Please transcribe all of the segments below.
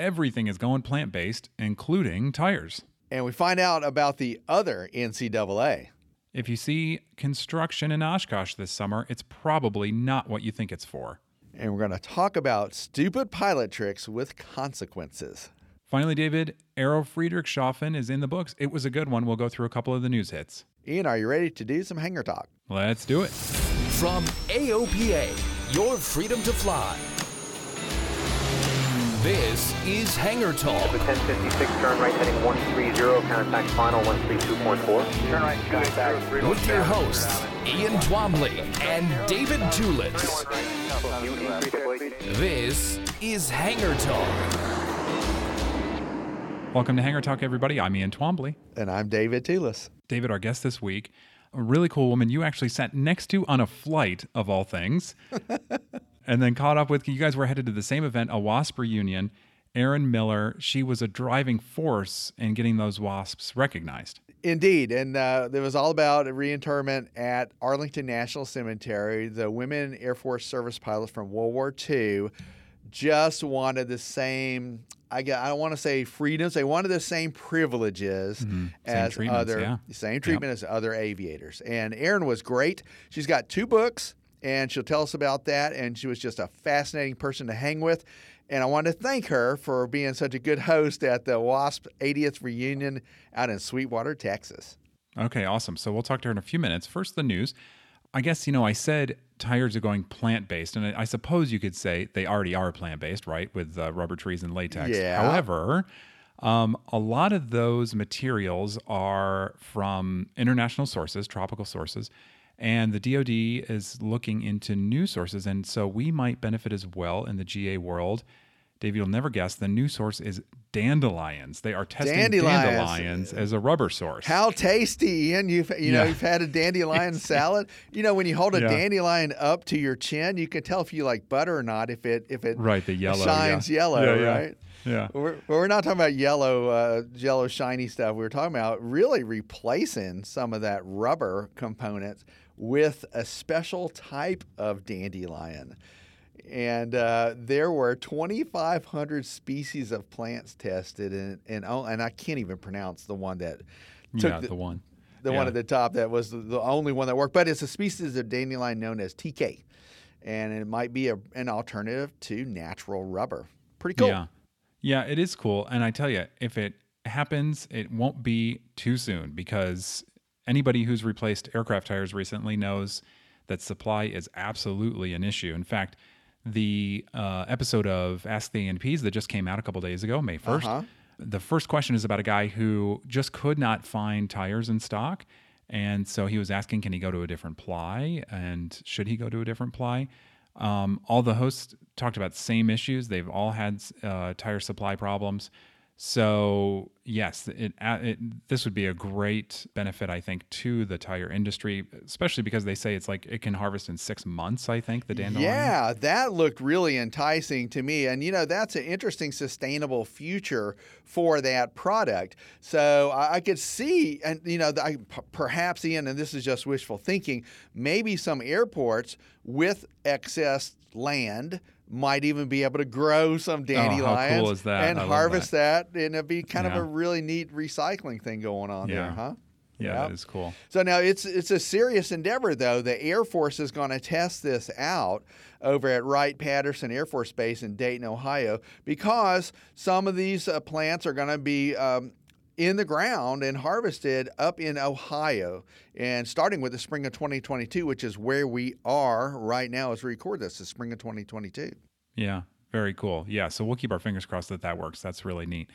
everything is going plant based, including tires. And we find out about the other NCAA. If you see construction in Oshkosh this summer, it's probably not what you think it's for. And we're going to talk about stupid pilot tricks with consequences. Finally, David, Aero Friedrichshafen is in the books. It was a good one. We'll go through a couple of the news hits. Ian, are you ready to do some hangar talk? Let's do it. From AOPA, your freedom to fly. This is Hangar Talk. 1056, turn right heading 130, contact final 132.4. Turn right, contact With your hosts, Ian Twombly and David Tulis. This is Hangar Talk. Welcome to Hangar Talk, everybody. I'm Ian Twombly. And I'm David Tulis. David, our guest this week, a really cool woman you actually sat next to on a flight, of all things, and then caught up with. You guys were headed to the same event, a WASP reunion. Erin Miller, she was a driving force in getting those WASPs recognized. Indeed. And uh, it was all about a reinterment at Arlington National Cemetery. The women Air Force service pilots from World War II just wanted the same. I get, I don't want to say freedoms. They wanted the same privileges Mm-hmm. Same as other yeah. same treatment as other aviators. And Erin was great. She's got two books, and she'll tell us about that. And she was just a fascinating person to hang with. And I want to thank her for being such a good host at the WASP 80th reunion out in Sweetwater, Texas. Okay, awesome. So we'll talk to her in a few minutes. First, the news. I guess, you know, I said tires are going plant based, and I suppose you could say they already are plant based, right? With uh, rubber trees and latex. Yeah. However, um, a lot of those materials are from international sources, tropical sources, and the DoD is looking into new sources. And so we might benefit as well in the GA world. Dave, you'll never guess. The new source is dandelions. They are testing Dandelions. dandelions as a rubber source. How tasty, Ian! You've you know Yeah. you've had a dandelion salad. You know when you hold a Yeah. dandelion up to your chin, you can tell if you like butter or not. If it if it Right, the yellow, shines yeah. yellow, right? Yeah. We're, we're not talking about yellow, uh, yellow shiny stuff. We were talking about really replacing some of that rubber components with a special type of dandelion. And uh, there were 2,500 species of plants tested, and and, oh, and I can't even pronounce the one that took yeah, the, the one. the Yeah. one at the top that was the, the only one that worked. But it's a species of dandelion known as TK, and it might be a, an alternative to natural rubber. Pretty cool. Yeah. Yeah, it is cool. And I tell you, if it happens, it won't be too soon because anybody who's replaced aircraft tires recently knows that supply is absolutely an issue. In fact, the uh, episode of Ask the A&Ps that just came out a couple days ago, May 1st, Uh-huh. the first question is about a guy who just could not find tires in stock. And so he was asking, can he go to a different ply? And should he go to a different ply? Um, all the hosts talked about same issues. They've all had uh, tire supply problems. So yes, it, it this would be a great benefit, I think, to the tire industry, especially because they say it's like it can harvest in six months. I think the dandelion. Yeah, that looked really enticing to me. And, you know, that's an interesting, sustainable future for that product. So I, I could see, and, you know, I, perhaps, Ian, and this is just wishful thinking, maybe some airports with excess land might even be able to grow some dandelions is that? and I harvest that. And it'd be kind Yeah. of a really neat recycling thing going on Yeah. there, huh? yeah, Yep. that is cool. So now it's it's a serious endeavor, though. The Air Force is going to test this out over at Wright Patterson Air Force Base in Dayton, Ohio, because some of these uh, plants are going to be um, in the ground and harvested up in Ohio. And starting with the spring of 2022, which is where we are right now as we record this, the spring of 2022. Yeah, very cool. Yeah, so we'll keep our fingers crossed that that works. That's really neat.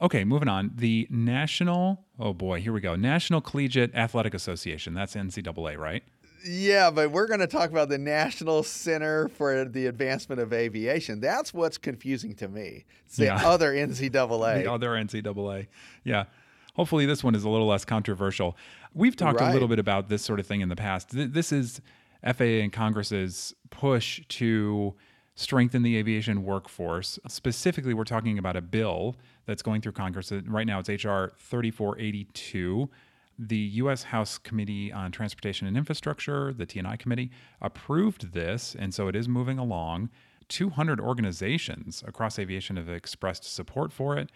Okay, moving on. The National, oh boy, here we go. National Collegiate Athletic Association. That's NCAA, right? Yeah, but we're going to talk about the National Center for the Advancement of Aviation. That's what's confusing to me. It's the Yeah. other NCAA. The other NCAA. Yeah. Hopefully, this one is a little less controversial. We've talked a little bit about this sort of thing in the past. This is FAA and Congress's push to strengthen the aviation workforce. Specifically, we're talking about a bill that's going through Congress. Right now, it's H.R. 3482. The U.S. House Committee on Transportation and Infrastructure, the T&I Committee, approved this, and so it is moving along. 200 organizations across aviation have expressed support for it,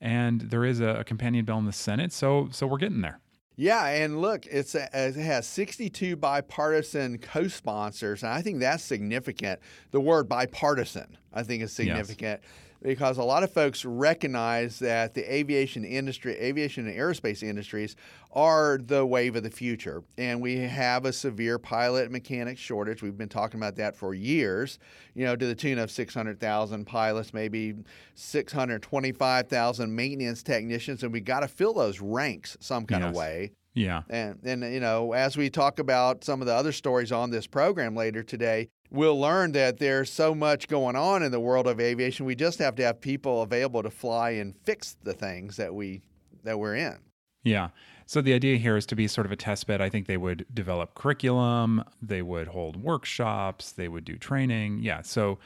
and there is a, a companion bill in the Senate. So, so we're getting there. Yeah, and look, it's a, it has 62 bipartisan co-sponsors, and I think that's significant. The word bipartisan, I think, is significant because a lot of folks recognize that the aviation industry, aviation and aerospace industries, are the wave of the future, and we have a severe pilot mechanic shortage. We've been talking about that for years, you know, to the tune of 600,000 pilots, maybe 625,000 maintenance technicians, and we got to fill those ranks some kind of way. Yeah. And and you know, as we talk about some of the other stories on this program later today, we'll learn that there's so much going on in the world of aviation. We just have to have people available to fly and fix the things that we that we're in. Yeah. So the idea here is to be sort of a test bed. I think they would develop curriculum, they would hold workshops, they would do training. Yeah. So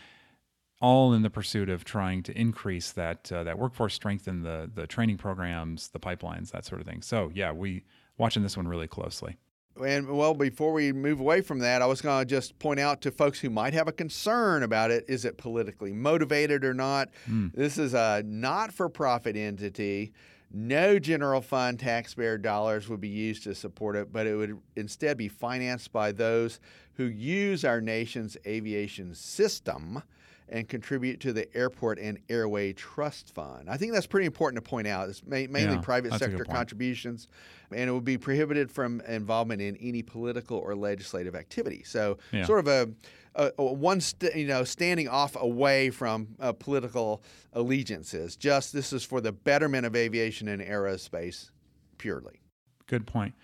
all in the pursuit of trying to increase that uh, that workforce, strengthen the the training programs, the pipelines, that sort of thing. So yeah, we watching this one really closely. And well, before we move away from that, I was going to just point out to folks who might have a concern about it is it politically motivated or not? Hmm. This is a not for profit entity. No general fund taxpayer dollars would be used to support it, but it would instead be financed by those who use our nation's aviation system and contribute to the Airport and Airway Trust Fund. I think that's pretty important to point out. It's ma- mainly Yeah, private that's a good sector contributions, and it would be prohibited from involvement in any political or legislative activity. So, Yeah. sort of a, a, a one, st- you know, standing off away from uh, political allegiances. Just this is for the betterment of aviation and aerospace, purely. Good point.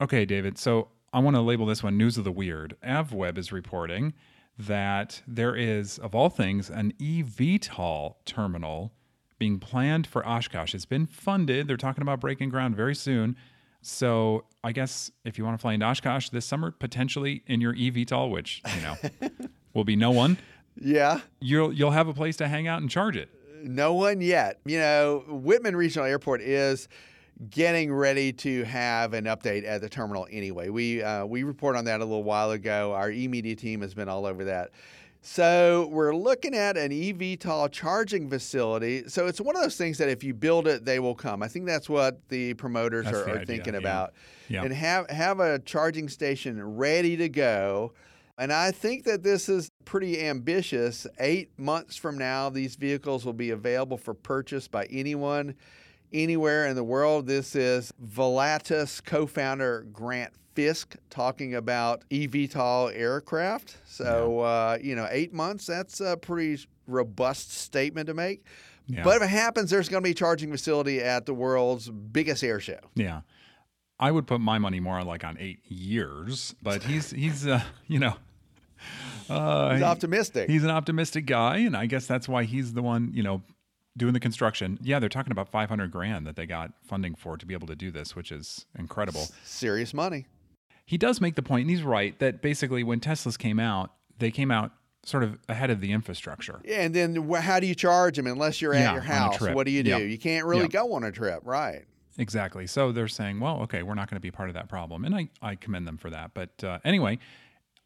Okay, David. So I want to label this one News of the Weird. AvWeb is reporting that there is, of all things, an eVTOL terminal being planned for Oshkosh. It's been funded. They're talking about breaking ground very soon. So I guess if you want to fly into Oshkosh this summer, potentially in your eVTOL, which you know will be no one, Yeah. you'll you'll have a place to hang out and charge it. No one yet. You know, Wittman Regional Airport is getting ready to have an update at the terminal anyway. We uh, we reported on that a little while ago. Our e-media team has been all over that. So we're looking at an eVTOL charging facility. So it's one of those things that if you build it, they will come. I think that's what the promoters That's are, the are thinking yeah. about. Yeah. And have have a charging station ready to go. And I think that this is pretty ambitious. Eight months from now, these vehicles will be available for purchase by anyone, anywhere in the world. This is Volatus co founder Grant Fisk talking about eVTOL aircraft. So, uh, you know, eight months, that's a pretty robust statement to make. Yeah. But if it happens, there's going to be a charging facility at the world's biggest air show. Yeah. I would put my money more like on eight years, but he's he's uh, you know uh, He's he- optimistic. He's an optimistic guy, and I guess that's why he's the one you know doing the construction. Yeah, they're talking about five hundred grand that they got funding for to be able to do this, which is incredible. Serious money. He does make the point, and he's right that basically when Teslas came out, they came out sort of ahead of the infrastructure. Yeah, and then wh- how do you charge them unless you're Yeah, at your house? What do you do? Yep. You can't really Yep. go on a trip, right? Exactly. So they're saying, well, okay, we're not going to be part of that problem, and I I commend them for that. But uh, anyway,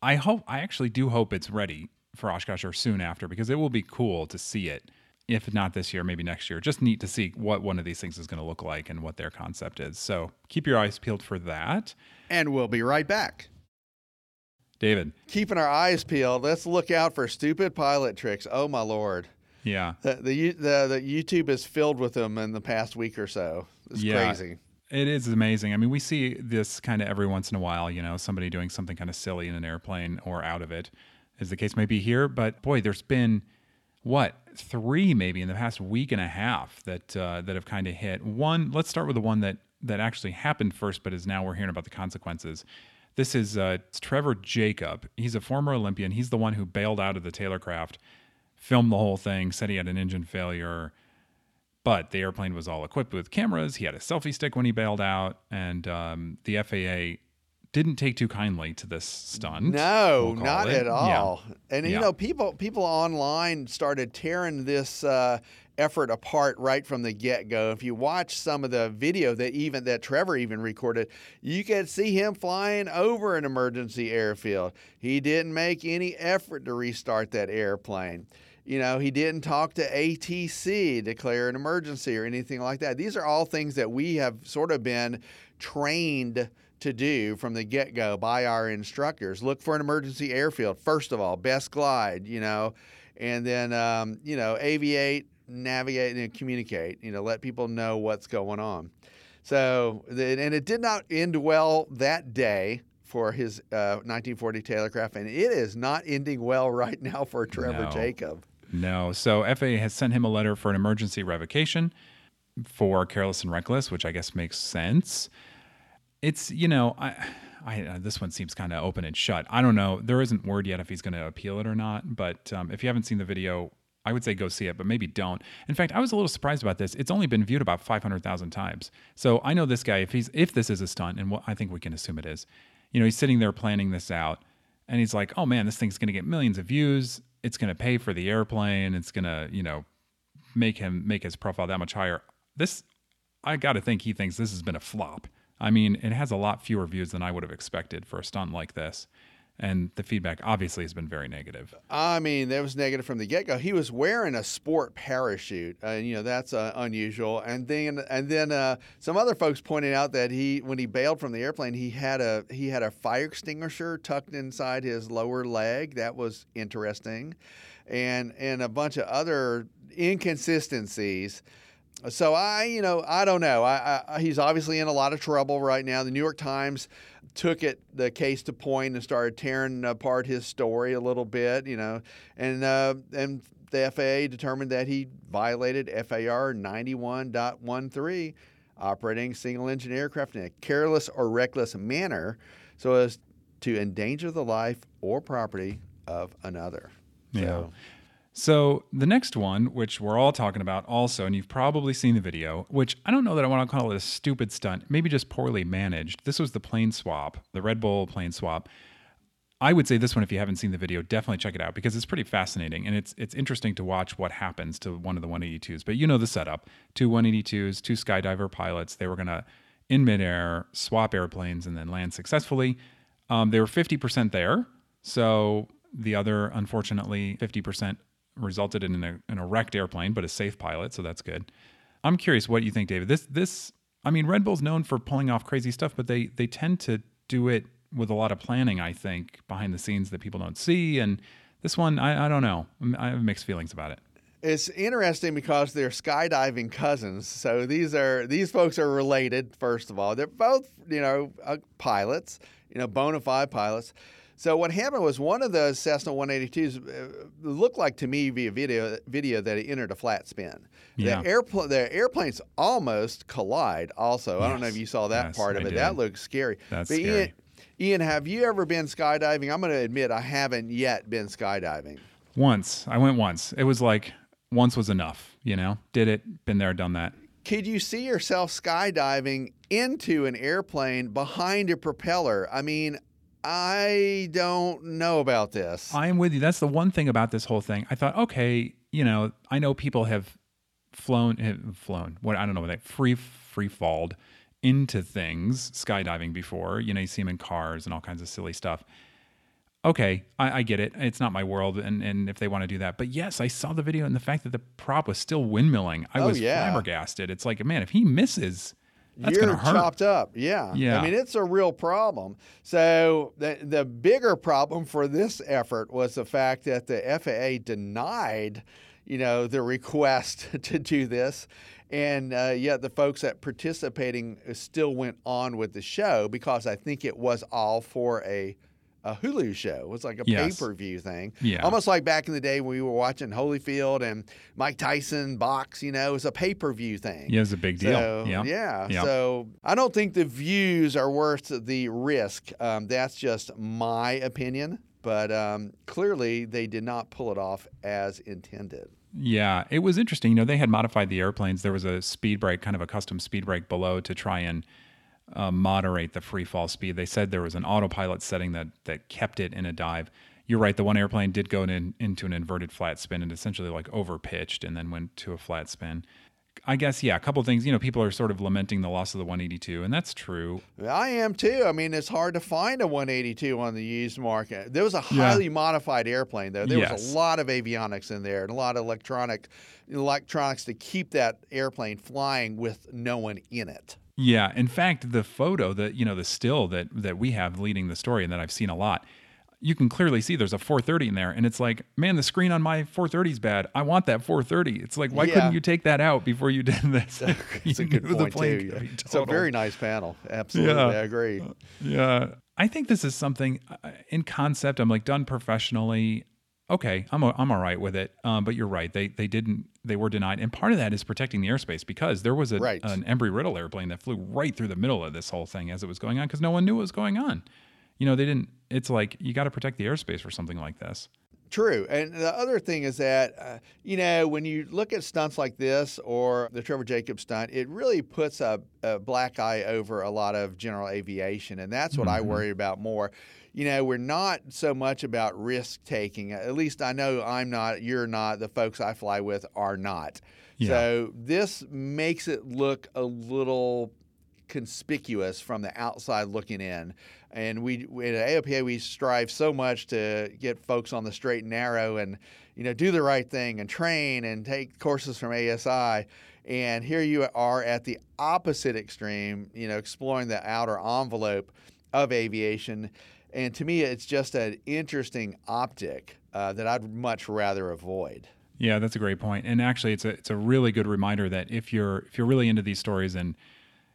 I hope I actually do hope it's ready for Oshkosh or soon after because it will be cool to see it. If not this year, maybe next year. Just neat to see what one of these things is going to look like and what their concept is. So keep your eyes peeled for that, And we'll be right back. David. Keeping our eyes peeled, let's look out for stupid pilot tricks. Oh my lord. Yeah. The, the the the YouTube is filled with them in the past week or so. It's Yeah. crazy. It is amazing. I mean, we see this kind of every once in a while, you know, somebody doing something kind of silly in an airplane or out of it, as the case may be here. But boy, there's been what three maybe in the past week and a half that uh, that have kind of hit. One, let's start with the one that that actually happened first, but is now we're hearing about the consequences. This is uh, Trevor Jacob. He's a former Olympian. He's the one who bailed out of the Taylorcraft, filmed the whole thing, said he had an engine failure but the airplane was all equipped with cameras. He had a selfie stick when he bailed out, and um, the FAA didn't take too kindly to this stunt. No, we'll not it. at all. And you know, people people online started tearing this uh, effort apart right from the get go. If you watch some of the video that even that Trevor even recorded, you could see him flying over an emergency airfield. He didn't make any effort to restart that airplane. You know, he didn't talk to ATC, declare an emergency or anything like that. These are all things that we have sort of been trained to do from the get go by our instructors. Look for an emergency airfield, first of all, best glide, you know, and then, um, you know, aviate, navigate, and communicate, you know, let people know what's going on. So, and it did not end well that day for his uh, 1940 Taylorcraft, and it is not ending well right now for Trevor No. Jacob. No. So FAA has sent him a letter for an emergency revocation for careless and reckless, which I guess makes sense. It's you know I. I, uh, this one seems kind of open and shut. I don't know. There isn't word yet if he's going to appeal it or not. But um, if you haven't seen the video, I would say go see it, but maybe don't. In fact, I was a little surprised about this. It's only been viewed about 500,000 times. So I know this guy. If he's if this is a stunt, and what I think we can assume it is, you know, he's sitting there planning this out, and he's like, "Oh man, this thing's going to get millions of views. It's going to pay for the airplane. It's going to, you know, make him make his profile that much higher." This, I got to think he thinks this has been a flop. I mean, it has a lot fewer views than I would have expected for a stunt like this. And the feedback obviously has been very negative. I mean, that was negative from the get go. He was wearing a sport parachute, and you know that's uh, unusual. And then, and then uh, some other folks pointed out that he, when he bailed from the airplane, he had a he had a fire extinguisher tucked inside his lower leg. That was interesting, and and a bunch of other inconsistencies. So I, you know, I don't know. I, I, he's obviously in a lot of trouble right now. The New York Times took it the case to point and started tearing apart his story a little bit, you know, and uh, and the FAA determined that he violated FAR 91.13, operating single engine aircraft in a careless or reckless manner, so as to endanger the life or property of another. Yeah. So, So the next one, which we're all talking about also, and you've probably seen the video, which I don't know that I want to call it a stupid stunt, maybe just poorly managed. This was the plane swap, the Red Bull plane swap. I would say this one, if you haven't seen the video, definitely check it out because it's pretty fascinating and it's it's interesting to watch what happens to one of the 182s. But you know the setup: two 182s, two skydiver pilots. They were gonna in midair swap airplanes and then land successfully. Um, they were 50% there, so the other, unfortunately, 50% resulted in a, in a wrecked airplane, but a safe pilot, so that's good. I'm curious what you think, David. This this I mean, Red Bull's known for pulling off crazy stuff, but they they tend to do it with a lot of planning, I think, behind the scenes that people don't see. And this one, I, I don't know. I have mixed feelings about it. It's interesting because they're skydiving cousins. So these are these folks are related. First of all, they're both you know uh, pilots, you know bona fide pilots. So what happened was one of the Cessna 182s uh, looked like to me via video video that it entered a flat spin. Yeah. The the airplanes almost collide. Also, I don't know if you saw that Yes, part of I it. did. That looks scary. That's But scary. Ian, Ian, have you ever been skydiving? I'm going to admit I haven't yet been skydiving. Once I went once. It was like once was enough. You know, did it, been there, done that. could you see yourself skydiving into an airplane behind a propeller? I mean, I don't know about this. I am with you. That's the one thing about this whole thing. I thought, okay, you know, I know people have flown, have flown. What I don't know what they free free falled into things skydiving before. You know, you see them in cars and all kinds of silly stuff. Okay, I, I get it. It's not my world, and and if they want to do that, but yes, I saw the video and the fact that the prop was still windmilling, I Oh, was yeah. flabbergasted. It's like, man, if he misses, that's You're chopped up. Yeah. Yeah. I mean, it's a real problem. So the the bigger problem for this effort was the fact that the FAA denied, you know, the request to do this. And uh, yet the folks that participating still went on with the show because I think it was all for a a Hulu show. It was like a Yes. pay per view thing. Yeah. Almost like back in the day when we were watching Holyfield and Mike Tyson box, you know, it was a pay per view thing. Yeah, it was a big deal. So, yeah. yeah. Yeah. So I don't think the views are worth the risk. Um, that's just my opinion. But um, clearly, they did not pull it off as intended. Yeah, it was interesting. You know, they had modified the airplanes. There was a speed brake, kind of a custom speed brake below to try and uh, moderate the free fall speed. They said there was an autopilot setting that that kept it in a dive. You're right. The one airplane did go in, into an inverted flat spin and essentially like over pitched and then went to a flat spin. I guess yeah, a couple things. You know, people are sort of lamenting the loss of the 182, and that's true. I am too. I mean, it's hard to find a 182 on the used market. There was a Yeah. highly modified airplane, though. There was a lot of avionics in there and a lot of electronic electronics to keep that airplane flying with no one in it. Yeah, in fact, the photo that you know the still that that we have leading the story and that I've seen a lot, you can clearly see there's a 430 in there, and it's like, man, the screen on my 430 is bad. I want that 430. It's like, why Yeah. couldn't you take that out before you did this? It's a good point too. be It's a very nice panel. Absolutely, Yeah. I agree. Yeah, I think this is something uh, in concept. I'm like done professionally. Okay, I'm i I'm all right with it. Um, but you're right. They they didn't they were denied, and part of that is protecting the airspace because there was a, Right. an Embry Riddle airplane that flew right through the middle of this whole thing as it was going on because no one knew what was going on. You know, they didn't. It's like you got to protect the airspace for something like this. True. And the other thing is that, uh, you know, when you look at stunts like this or the Trevor Jacobs stunt, it really puts a, a black eye over a lot of general aviation. And that's what I worry about more. You know, we're not so much about risk taking. At least I know I'm not, you're not, the folks I fly with are not. Yeah. So this makes it look a little conspicuous from the outside looking in. And we we- at AOPA we strive so much to get folks on the straight and narrow and you know do the right thing and train and take courses from ASI. And here you are at the opposite extreme, you know, exploring the outer envelope of aviation. And to me, it's just an interesting optic uh, that I'd much rather avoid. Yeah, that's a great point. And actually, it's a it's a really good reminder that if you're if you're really into these stories and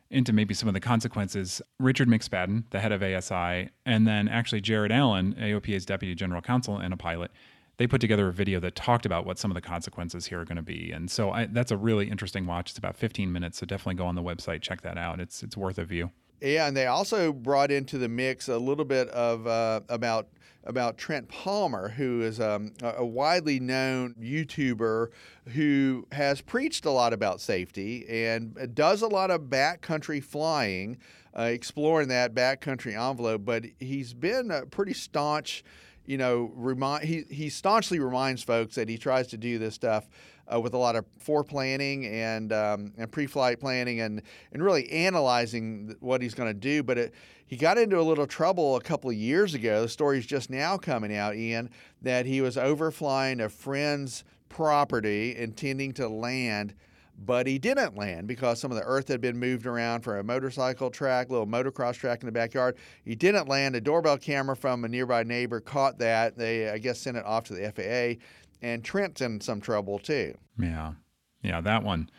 into maybe some of the consequences, Richard McSpadden, the head of ASI, and then actually Jared Allen, AOPA's deputy general counsel and a pilot, they put together a video that talked about what some of the consequences here are going to be. And so I, that's a really interesting watch. It's about 15 minutes, so definitely go on the website, check that out. It's it's worth a view. Yeah, and they also brought into the mix a little bit of uh, about about Trent Palmer, who is um, a widely known YouTuber who has preached a lot about safety and does a lot of backcountry flying, uh, exploring that backcountry envelope. But he's been a pretty staunch you know, remind he he staunchly reminds folks that he tries to do this stuff uh, with a lot of foreplanning and um, and pre-flight planning and and really analyzing what he's going to do. But it, he got into a little trouble a couple of years ago. The story's just now coming out, Ian, that he was overflying a friend's property, intending to land. But he didn't land because some of the earth had been moved around for a motorcycle track, little motocross track in the backyard. He didn't land. A doorbell camera from a nearby neighbor caught that. They, I guess, sent it off to the FAA. And Trent's in some trouble too. Yeah, yeah, that one.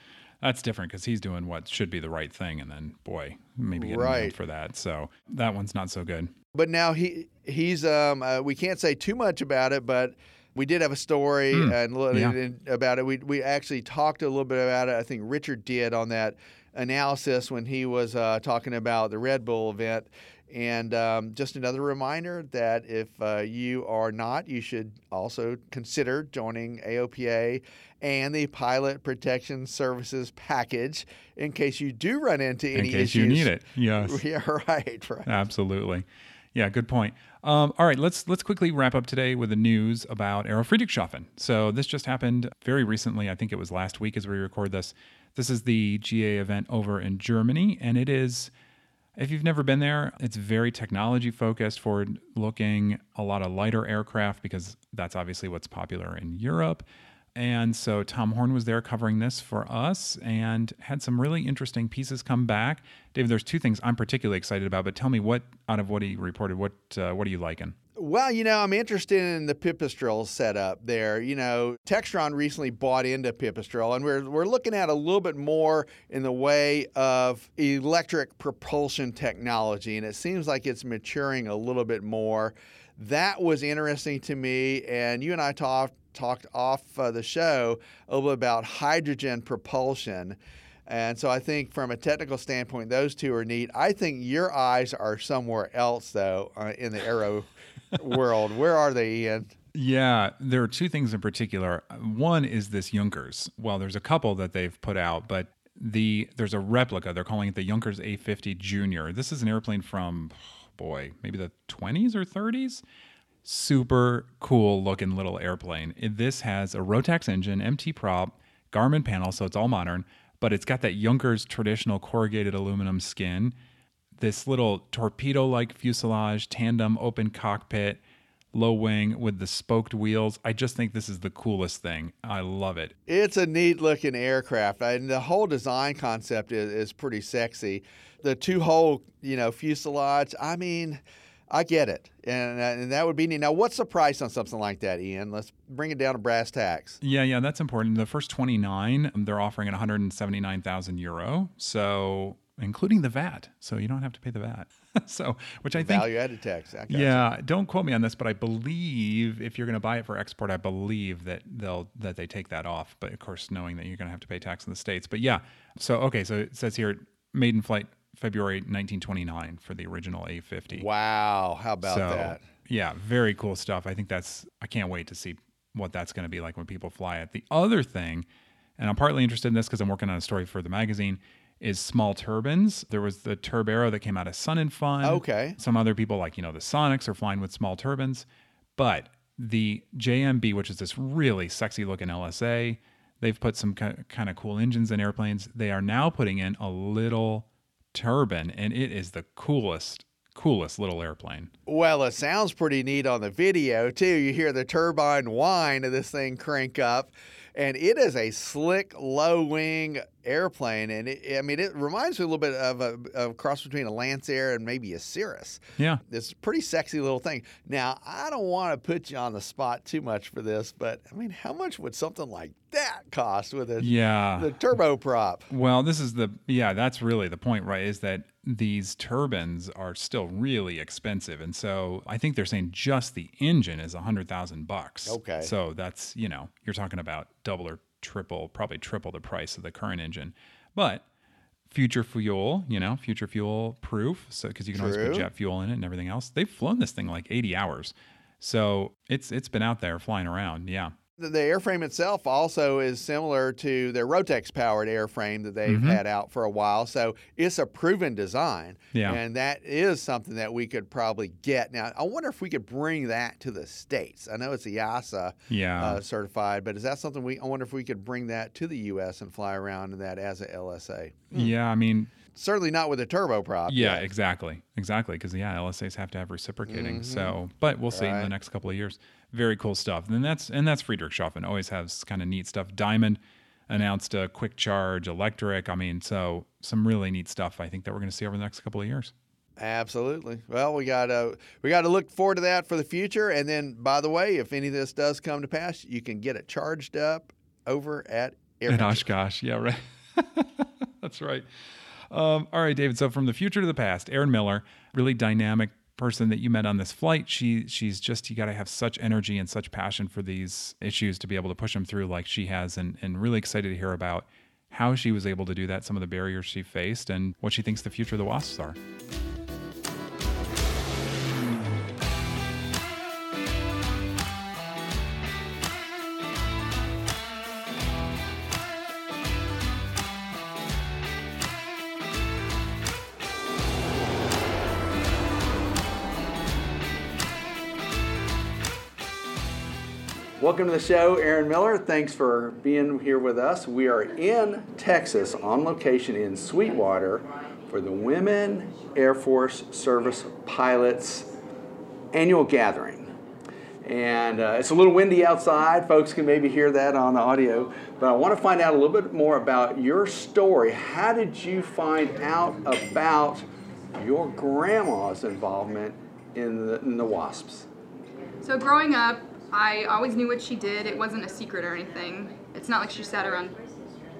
That's different because he's doing what should be the right thing, and then boy, maybe getting Right. for that. So that one's not so good. But now he he's um uh, we can't say too much about it, but we did have a story Hmm. and, Yeah. and about it. We we actually talked a little bit about it. I think Richard did on that analysis when he was uh, talking about the Red Bull event. And um, just another reminder that if uh, you are not, you should also consider joining AOPA and the Pilot Protection Services package in case you do run into In any case issues. you need it, yes. Yeah, right, right. Absolutely. Yeah, good point. Um, all right, let's let's quickly wrap up today with the news about Aero Friedrichshafen. So this just happened very recently. I think it was last week as we record this. This is the GA event over in Germany, and it is. If you've never been there, it's very technology focused, forward looking, a lot of lighter aircraft because that's obviously what's popular in Europe. And so Tom Horn was there covering this for us and had some really interesting pieces come back. David, there's two things I'm particularly excited about, but tell me what out of what he reported, what uh, what are you liking? Well, you know, I'm interested in the Pipistrel setup there. You know, Textron recently bought into Pipistrel, and we're, we're looking at a little bit more in the way of electric propulsion technology, and it seems like it's maturing a little bit more. That was interesting to me, and you and I talked talked off uh, the show a little bit about hydrogen propulsion. And so I think from a technical standpoint, those two are neat. I think your eyes are somewhere else, though, uh, in the aero world. Where are they, Ian? Yeah, there are two things in particular. One is this Junkers. Well, there's a couple that they've put out, but the there's a replica. They're calling it the Junkers A50 Junior. This is an airplane from boy, maybe the 20s or 30s. Super cool looking little airplane. This has a Rotax engine, MT prop, Garmin panel, so it's all modern, but it's got that Junkers traditional corrugated aluminum skin this little torpedo like fuselage, tandem open cockpit, low wing with the spoked wheels. I just think this is the coolest thing. I love it. It's a neat looking aircraft, and the whole design concept is, is pretty sexy. The two hole, you know, fuselage. I mean, I get it, and, and that would be neat. Now, what's the price on something like that, Ian? Let's bring it down to brass tacks. Yeah, yeah, that's important. The first 29, they're offering at 179,000 euro. So including the VAT. So you don't have to pay the VAT. so, which I think value added tax. Yeah, don't quote me on this, but I believe if you're going to buy it for export, I believe that they'll that they take that off. But of course, knowing that you're going to have to pay tax in the states. But yeah, so okay, so it says here maiden flight February 1929 for the original A50. Wow, how about so, that? Yeah, very cool stuff. I think that's I can't wait to see what that's going to be like when people fly it. The other thing, and I'm partly interested in this because I'm working on a story for the magazine is small turbines. There was the Turbero that came out of Sun and Fun. Okay. Some other people, like, you know, the Sonex are flying with small turbines. But the JMB, which is this really sexy looking LSA, they've put some kind of cool engines in airplanes. They are now putting in a little turbine, and it is the coolest coolest little airplane. Well, it sounds pretty neat on the video too. You hear the turbine whine of this thing crank up and it is a slick, low wing airplane. And it, I mean, it reminds me a little bit of a, of a cross between a Lancair and maybe a Cirrus. Yeah. It's a pretty sexy little thing. Now, I don't want to put you on the spot too much for this, but I mean, how much would something like that cost with a yeah. the turboprop? Well, this is the, yeah, that's really the point, right? Is that these turbines are still really expensive. And so I think they're saying just the engine is a hundred thousand bucks. Okay. So that's, you know, you're talking about double or triple, probably triple the price of the current engine. But future fuel, you know, future fuel proof. So because you can True. always put jet fuel in it and everything else. They've flown this thing like 80 hours. So it's it's been out there flying around. Yeah. The airframe itself also is similar to their Rotax powered airframe that they've Mhm. had out for a while. So it's a proven design. Yeah. And that is something that we could probably get. Now, I wonder if we could bring that to the States. I know it's EASA Yeah. uh, certified, but is that something we, I wonder if we could bring that to the U.S. and fly around in that as a LSA? yeah. I mean, Certainly not with a turboprop. Yeah, yet. exactly, exactly. Because yeah, LSAs have to have reciprocating. Mhm. So, but we'll see in the next couple of years. Very cool stuff. And that's and that's Friedrichshafen always has kind of neat stuff. Diamond announced a quick charge electric. I mean, so some really neat stuff. I think that we're going to see over the next couple of years. Absolutely. Well, we got to we got to look forward to that for the future. And then, by the way, if any of this does come to pass, you can get it charged up over at Air Ventures. Oshkosh, yeah, right. that's right. Um, all right, David. So from the future to the past, Erin Miller, really dynamic person that you met on this flight. She she's just you got to have such energy and such passion for these issues to be able to push them through like she has, and and really excited to hear about how she was able to do that, some of the barriers she faced, and what she thinks the future of the wasps are. Welcome to the show, Erin Miller. Thanks for being here with us. We are in Texas on location in Sweetwater for the Women Air Force Service Pilots annual gathering. And uh, it's a little windy outside. Folks can maybe hear that on the audio. But I want to find out a little bit more about your story. How did you find out about your grandma's involvement in the, in the WASPs? So growing up, I always knew what she did. It wasn't a secret or anything. It's not like she sat around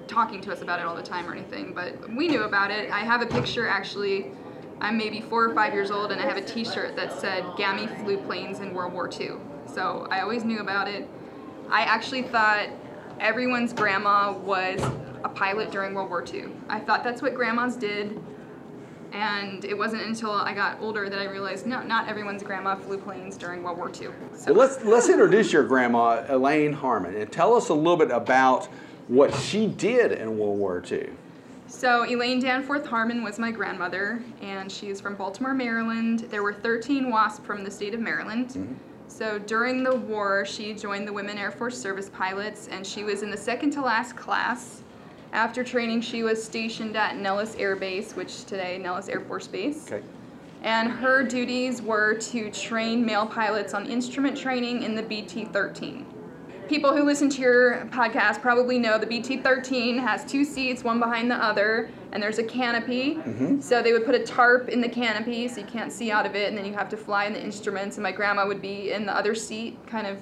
talking to us about it all the time or anything, but we knew about it. I have a picture actually. I'm maybe four or five years old, and I have a T-shirt that said "Gammy flew planes in World War II." So I always knew about it. I actually thought everyone's grandma was a pilot during World War II. I thought that's what grandmas did. And it wasn't until I got older that I realized no, not everyone's grandma flew planes during World War II. So let's let's introduce your grandma, Elaine Harmon, and tell us a little bit about what she did in World War II. So Elaine Danforth Harmon was my grandmother, and she's from Baltimore, Maryland. There were 13 WASP from the state of Maryland. Mm-hmm. So during the war, she joined the Women Air Force Service Pilots, and she was in the second to last class. After training, she was stationed at Nellis Air Base, which today Nellis Air Force Base. Okay. And her duties were to train male pilots on instrument training in the BT 13. People who listen to your podcast probably know the BT 13 has two seats, one behind the other, and there's a canopy. Mm-hmm. So they would put a tarp in the canopy so you can't see out of it, and then you have to fly in the instruments. And my grandma would be in the other seat, kind of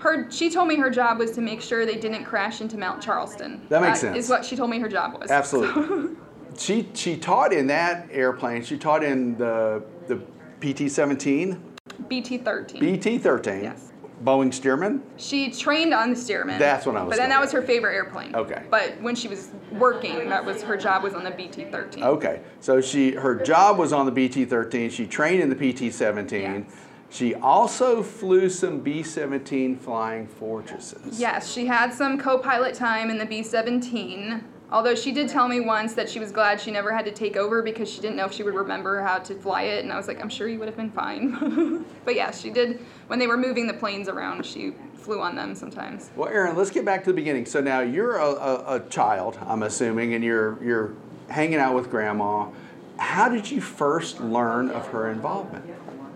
her she told me her job was to make sure they didn't crash into Mount Charleston. That makes sense. Is what she told me her job was. Absolutely. she she taught in that airplane. She taught in the the PT seventeen. BT thirteen. BT thirteen. Yes. Boeing Stearman? She trained on the Stearman. That's what I was. But then that was her favorite airplane. Okay. But when she was working, that was her job was on the BT-13. Okay, so she her job was on the BT-13. She trained in the PT-17. Yes. She also flew some B 17 Flying Fortresses. Yes, she had some co pilot time in the B 17. Although she did tell me once that she was glad she never had to take over because she didn't know if she would remember how to fly it. And I was like, I'm sure you would have been fine. but yeah, she did. When they were moving the planes around, she flew on them sometimes. Well, Erin, let's get back to the beginning. So now you're a, a, a child, I'm assuming, and you're, you're hanging out with grandma. How did you first learn of her involvement?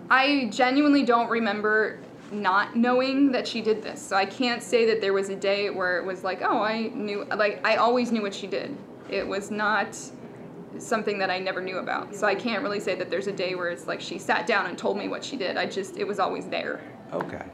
I genuinely don't remember not knowing that she did this. So I can't say that there was a day where it was like, oh, I knew, like, I always knew what she did. It was not something that I never knew about. So I can't really say that there's a day where it's like she sat down and told me what she did. I just, it was always there. Okay.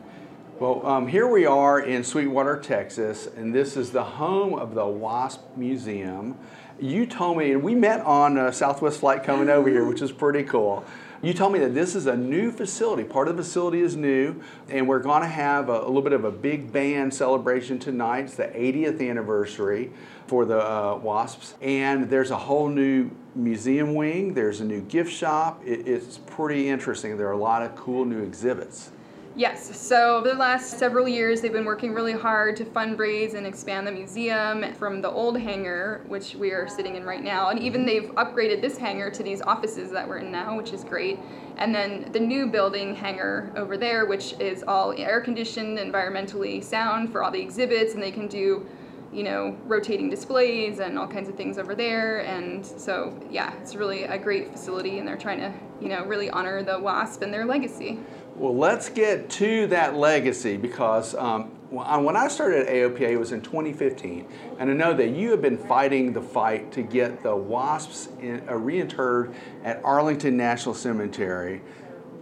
Well, um, here we are in Sweetwater, Texas, and this is the home of the WASP Museum. You told me, and we met on a Southwest flight coming over here, which is pretty cool. You told me that this is a new facility. Part of the facility is new, and we're going to have a, a little bit of a big band celebration tonight. It's the 80th anniversary for the uh, WASPs, and there's a whole new museum wing. There's a new gift shop. It, it's pretty interesting. There are a lot of cool new exhibits. Yes, so over the last several years, they've been working really hard to fundraise and expand the museum from the old hangar, which we are sitting in right now, and even they've upgraded this hangar to these offices that we're in now, which is great. And then the new building hangar over there, which is all air conditioned, environmentally sound for all the exhibits, and they can do you know, rotating displays and all kinds of things over there. And so, yeah, it's really a great facility, and they're trying to, you know, really honor the WASP and their legacy. Well, let's get to that legacy because um, when I started AOPA, it was in 2015, and I know that you have been fighting the fight to get the wasps in, uh, reinterred at Arlington National Cemetery.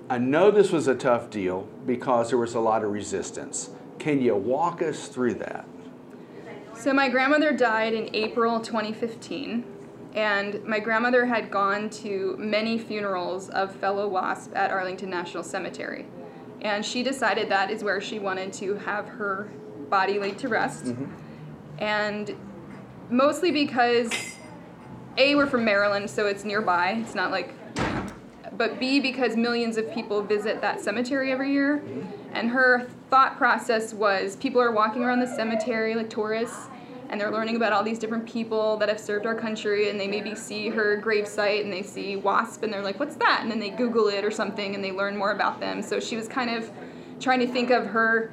I know this was a tough deal because there was a lot of resistance. Can you walk us through that? So, my grandmother died in April 2015. And my grandmother had gone to many funerals of fellow WASP at Arlington National Cemetery. And she decided that is where she wanted to have her body laid to rest. Mm-hmm. And mostly because A, we're from Maryland, so it's nearby. It's not like, you know, but B, because millions of people visit that cemetery every year. And her thought process was people are walking around the cemetery like tourists and they're learning about all these different people that have served our country and they maybe see her gravesite and they see wasp and they're like what's that? And then they google it or something and they learn more about them. So she was kind of trying to think of her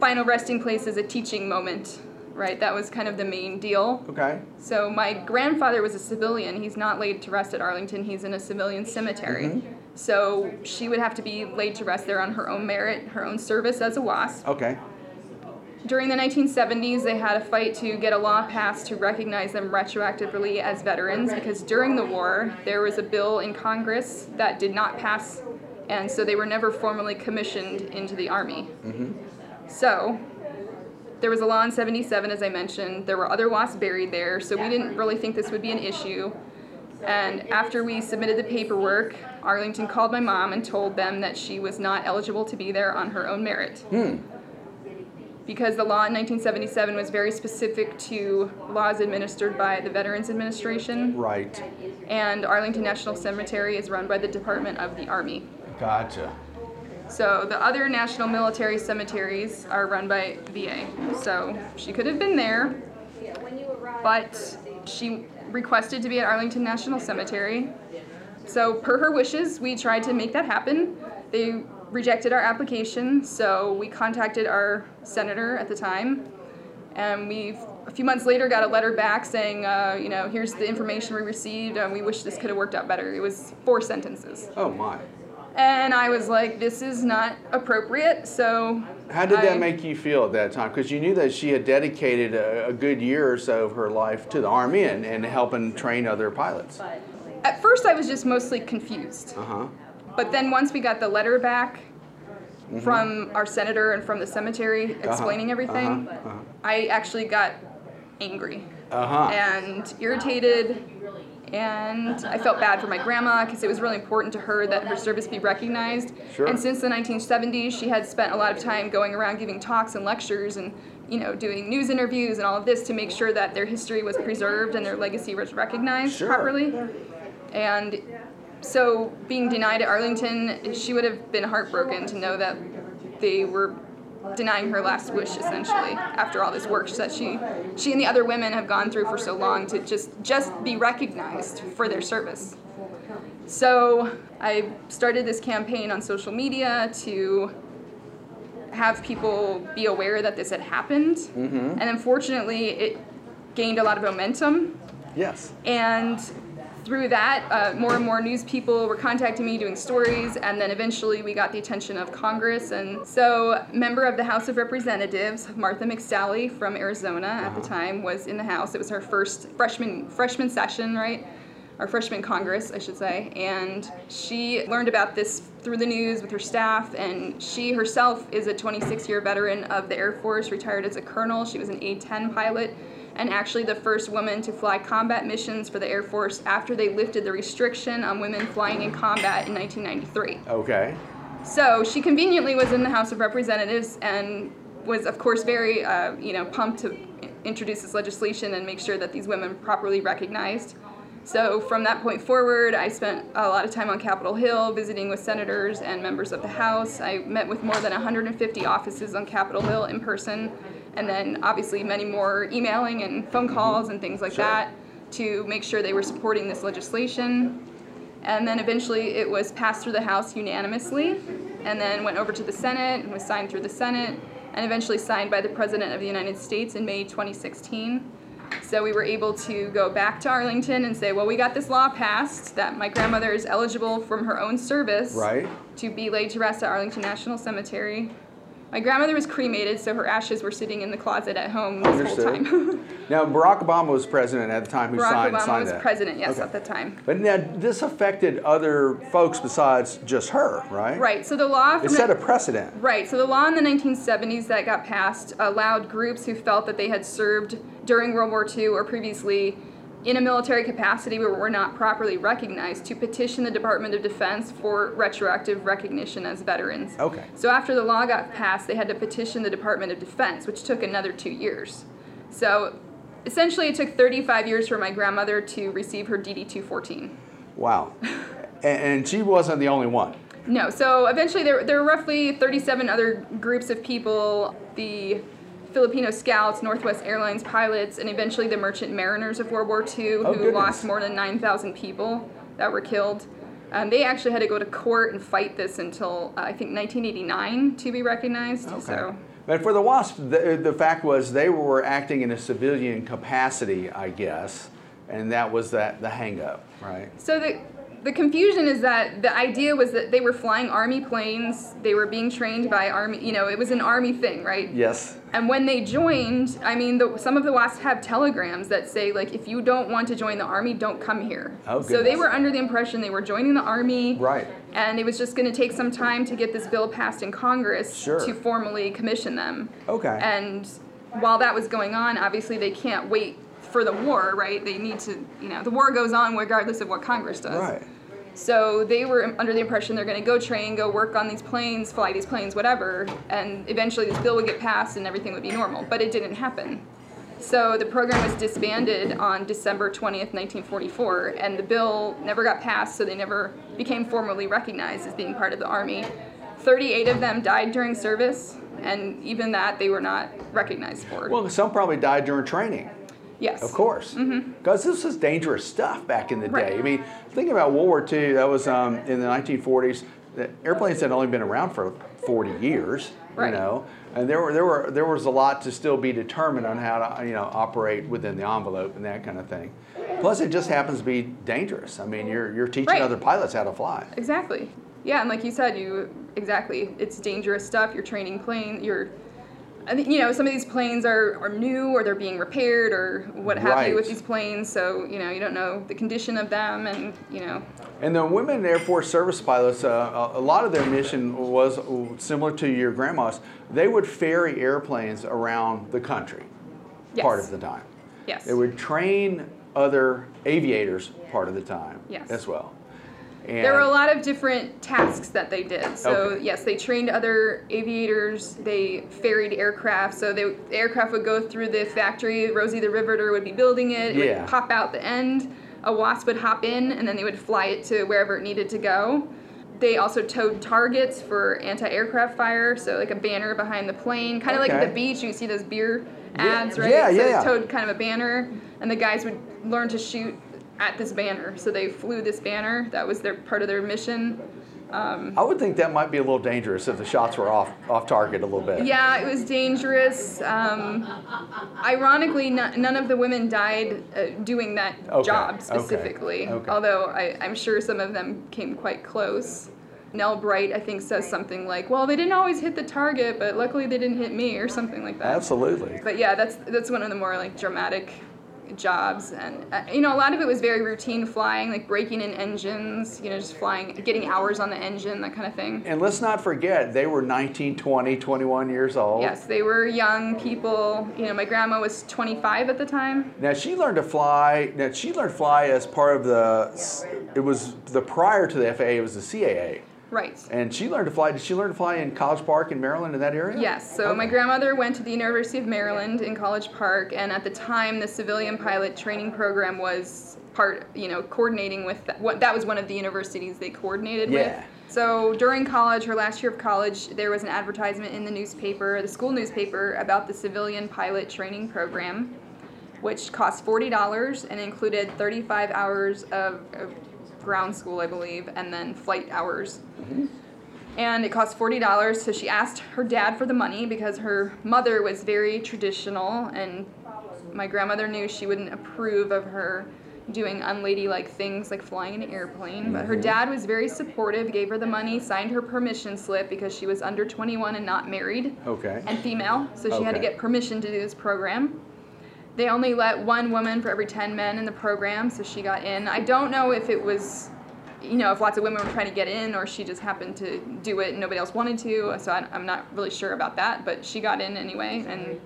final resting place as a teaching moment right? That was kind of the main deal. Okay. So my grandfather was a civilian. He's not laid to rest at arlington. He's in a civilian cemetery. Mm-hmm. so she would have to be laid to rest there on her own merit her own service as a wasp. Okay during the 1970s, they had a fight to get a law passed to recognize them retroactively as veterans because during the war, there was a bill in Congress that did not pass and so they were never formally commissioned into the Army. Mm-hmm. So there was a law in 77, as I mentioned. There were other WASP buried there, so we didn't really think this would be an issue. And after we submitted the paperwork, Arlington called my mom and told them that she was not eligible to be there on her own merit. Hmm. Because the law in 1977 was very specific to laws administered by the Veterans Administration, Right. and Arlington National Cemetery is run by the Department of the Army. Gotcha. So the other national military cemeteries are run by VA. So she could have been there, but she requested to be at Arlington National Cemetery. So per her wishes, we tried to make that happen. They rejected our application, so we contacted our senator at the time, and we a few months later got a letter back saying, uh, you know, here's the information we received, and we wish this could have worked out better. It was four sentences. Oh my. And I was like, this is not appropriate. So How did I- that make you feel at that time? Because you knew that she had dedicated a, a good year or so of her life to the Army and, and helping train other pilots. At first, I was just mostly confused. Uh huh. But then once we got the letter back Mm-hmm. from our senator and from the cemetery explaining everything, uh-huh, uh-huh. I actually got angry Uh huh. and irritated. And I felt bad for my grandma because it was really important to her that her service be recognized. Sure. And since the 1970s, she had spent a lot of time going around giving talks and lectures and you know doing news interviews and all of this to make sure that their history was preserved and their legacy was recognized Sure. properly. And so being denied at Arlington, she would have been heartbroken to know that they were denying her last wish essentially after all this work that she she and the other women have gone through for so long to just just be recognized for their service. So I started this campaign on social media to have people be aware that this had happened. Mm-hmm. And unfortunately, it gained a lot of momentum. Yes. And through that, uh, more and more news people were contacting me, doing stories, and then eventually we got the attention of Congress. And so, member of the House of Representatives, Martha McSally from Arizona at the time, was in the House. It was her first freshman freshman session, right? Our freshman Congress, I should say. And she learned about this through the news with her staff, and she herself is a 26 year veteran of the Air Force, retired as a colonel. She was an A 10 pilot and actually the first woman to fly combat missions for the Air Force after they lifted the restriction on women flying in combat in 1993. Okay. So she conveniently was in the House of Representatives and was, of course, very, uh, you know, pumped to introduce this legislation and make sure that these women properly recognized. So from that point forward, I spent a lot of time on Capitol Hill visiting with senators and members of the House. I met with more than 150 offices on Capitol Hill in person, and then obviously many more emailing and phone mm-hmm. calls and things like Sure. that to make sure they were supporting this legislation. And then eventually it was passed through the House unanimously, and then went over to the Senate and was signed through the Senate, and eventually signed by the President of the United States in May 2016. So we were able to go back to Arlington and say, well, we got this law passed that my grandmother is eligible from her own service Right. to be laid to rest at Arlington National Cemetery. My grandmother was cremated, so her ashes were sitting in the closet at home this Understood. whole time. Now Barack Obama was president at the time who signed that. Barack signed, Obama signed was that. president, yes, Okay. at the time. But now this affected other folks besides just her, right? Right, so the law It set a precedent. Right, so the law in the 1970s that got passed allowed groups who felt that they had served during World War II or previously in a military capacity where we're not properly recognized to petition the Department of Defense for retroactive recognition as veterans. Okay. So after the law got passed, they had to petition the Department of Defense, which took another two years. So essentially, it took 35 years for my grandmother to receive her DD 214. Wow. and, and she wasn't the only one. No, so eventually there, there were roughly 37 other groups of people the Filipino scouts, Northwest Airlines pilots, and eventually the merchant mariners of World War II Oh, who lost more than 9,000 people that were killed. Um, they actually had to go to court and fight this until uh, I think 1989 to be recognized. Okay. So But for the WASP, the, the fact was they were acting in a civilian capacity, I guess, and that was that the hang up, right? So the the confusion is that the idea was that they were flying army planes, they were being trained by army, you know, it was an army thing, right? Yes. And when they joined, I mean, the, some of the WASP have telegrams that say like, if you don't want to join the army, don't come here. Oh, so they were under the impression they were joining the army, Right. And it was just going to take some time to get this bill passed in Congress Sure. to formally commission them. Okay. And while that was going on, obviously they can't wait for the war, right? They need to, you know, the war goes on regardless of what Congress does. Right. So they were under the impression they're going to go train, go work on these planes, fly these planes, whatever, and eventually this bill would get passed and everything would be normal. But it didn't happen. So the program was disbanded on December 20th, 1944, and the bill never got passed, so they never became formally recognized as being part of the Army. 38 of them died during service, and even that they were not recognized for. Well, some probably died during training. Yes. Of course, because this was dangerous stuff back in the Mm-hmm. Right. day. I mean, think about World War II. That was um, in the 1940s. The airplanes had only been around for 40 years, Right. you know, and there were there were there was a lot to still be determined on how to you know operate within the envelope and that kind of thing. Plus, it just happens to be dangerous. I mean, you're you're teaching Right. other pilots how to fly. Exactly. Yeah, and like you said, you exactly. It's dangerous stuff. You're training plane. You're, I think you know some of these planes are, are new or they're being repaired or what have you with these planes. So you know you don't know the condition of them, and you know And the women Air Force service pilots, uh, a a lot of their mission was similar to your grandma's. They would ferry airplanes around the country part of the time. yes. They would train other aviators part of the time Yes. as well. And There were a lot of different tasks that they did. So Okay. yes, they trained other aviators. They ferried aircraft. So they, the aircraft would go through the factory. Rosie the Riveter would be building it. It Yeah. would pop out the end. A wasp would hop in, and then they would fly it to wherever it needed to go. They also towed targets for anti-aircraft fire. So like a banner behind the plane, kind of like at the beach. You see those beer Yeah, ads, right? yeah, so yeah. they towed kind of a banner, and the guys would learn to shoot at this banner. So they flew this banner. That was their part of their mission. I would think that might be a little dangerous if the shots were off off target a little bit. Yeah, it was dangerous. Um, ironically, no, none of the women died uh, doing that Okay, job okay, specifically. okay. Although I, I'm sure some of them came quite close. Nell Bright, I think, says something like, "Well, they didn't always hit the target, but luckily they didn't hit me," or something like that. Absolutely. But yeah, that's that's one of the more like dramatic jobs, and uh, you know, a lot of it was very routine flying, like breaking in engines, you know, just flying, getting hours on the engine, that kind of thing. And let's not forget, they were 19, 20, 21 years old. Yes, they were young people. You know, my grandma was 25 at the time. Now she learned to fly. Now she learned to fly as part of the. It was the prior to the FAA. It was the CAA, Right. and she learned to fly. Did she learn to fly in College Park in Maryland in that area? Yes, so my grandmother went to the University of Maryland in College Park, and at the time, the civilian pilot training program was part, you know, coordinating with that. What, that was one of the universities they coordinated Yeah. with. So during college, her last year of college, there was an advertisement in the newspaper, the school newspaper, about the civilian pilot training program, which cost forty dollars and included thirty-five hours of, of ground school, I believe, and then flight hours mm-hmm. and it cost forty dollars. So she asked her dad for the money because her mother was very traditional, and my grandmother knew she wouldn't approve of her doing unladylike things like flying an airplane. But her mm-hmm. dad was very supportive, gave her the money, signed her permission slip because she was under 21 and not married Okay. and female, so she had to get permission to do this program. They only let one woman for every 10 men in the program, so she got in. I don't know if it was, you know, if lots of women were trying to get in or she just happened to do it and nobody else wanted to, so I, I'm not really sure about that, but she got in anyway and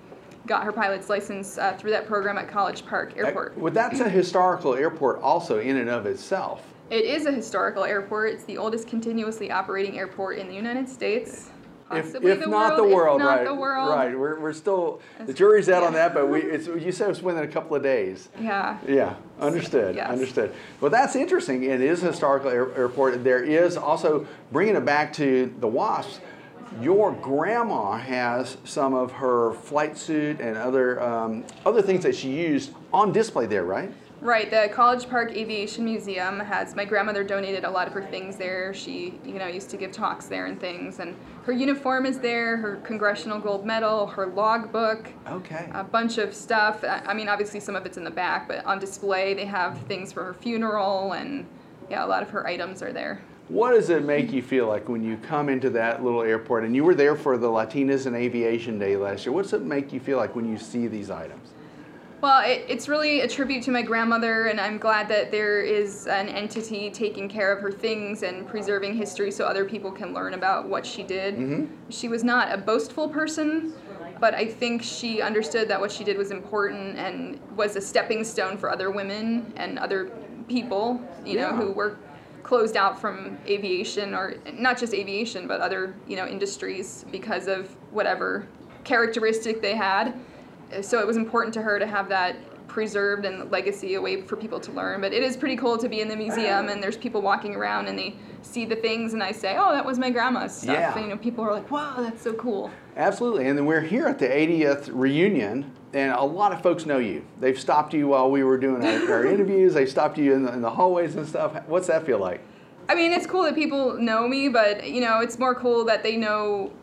got her pilot's license uh, through that program at College Park Airport. Well, that's a historical airport also in and of itself. It is a historical airport. It's the oldest continuously operating airport in the United States. If, Possibly if the not world, the world, if not right? the world. Right. We're, we're still the jury's out on that, but we it's, you said it's within a couple of days. Yeah. Yeah, understood. Yes. Understood. Well, that's interesting. It is a historical air, airport. There is also bringing it back to the WASPs. Your grandma has some of her flight suit and other um, other things that she used on display there, right? Right, the College Park Aviation Museum has my grandmother donated a lot of her things there. She, you know, used to give talks there and things. And her uniform is there, her Congressional Gold Medal, her logbook, Okay. a bunch of stuff. I mean, obviously some of it's in the back, but on display they have things for her funeral and yeah, a lot of her items are there. What does it make you feel like when you come into that little airport and you were there for the Latinas in Aviation Day last year? What's it make you feel like when you see these items? Well, it, it's really a tribute to my grandmother, and I'm glad that there is an entity taking care of her things and preserving history so other people can learn about what she did. Mm-hmm. She was not a boastful person, but I think she understood that what she did was important and was a stepping stone for other women and other people, you know, who were closed out from aviation or not just aviation but other you know industries because of whatever characteristic they had so it was important to her to have that preserved and legacy a way for people to learn but it is pretty cool to be in the museum and there's people walking around and they see the things and i say oh that was my grandma's stuff Yeah. and you know people are like wow that's so cool Absolutely. And then we're here at the 80th reunion, and a lot of folks know you. They've stopped you while we were doing our, our interviews, they stopped you in the, in the hallways and stuff. What's that feel like? I mean, it's cool that people know me, but you know, it's more cool that they know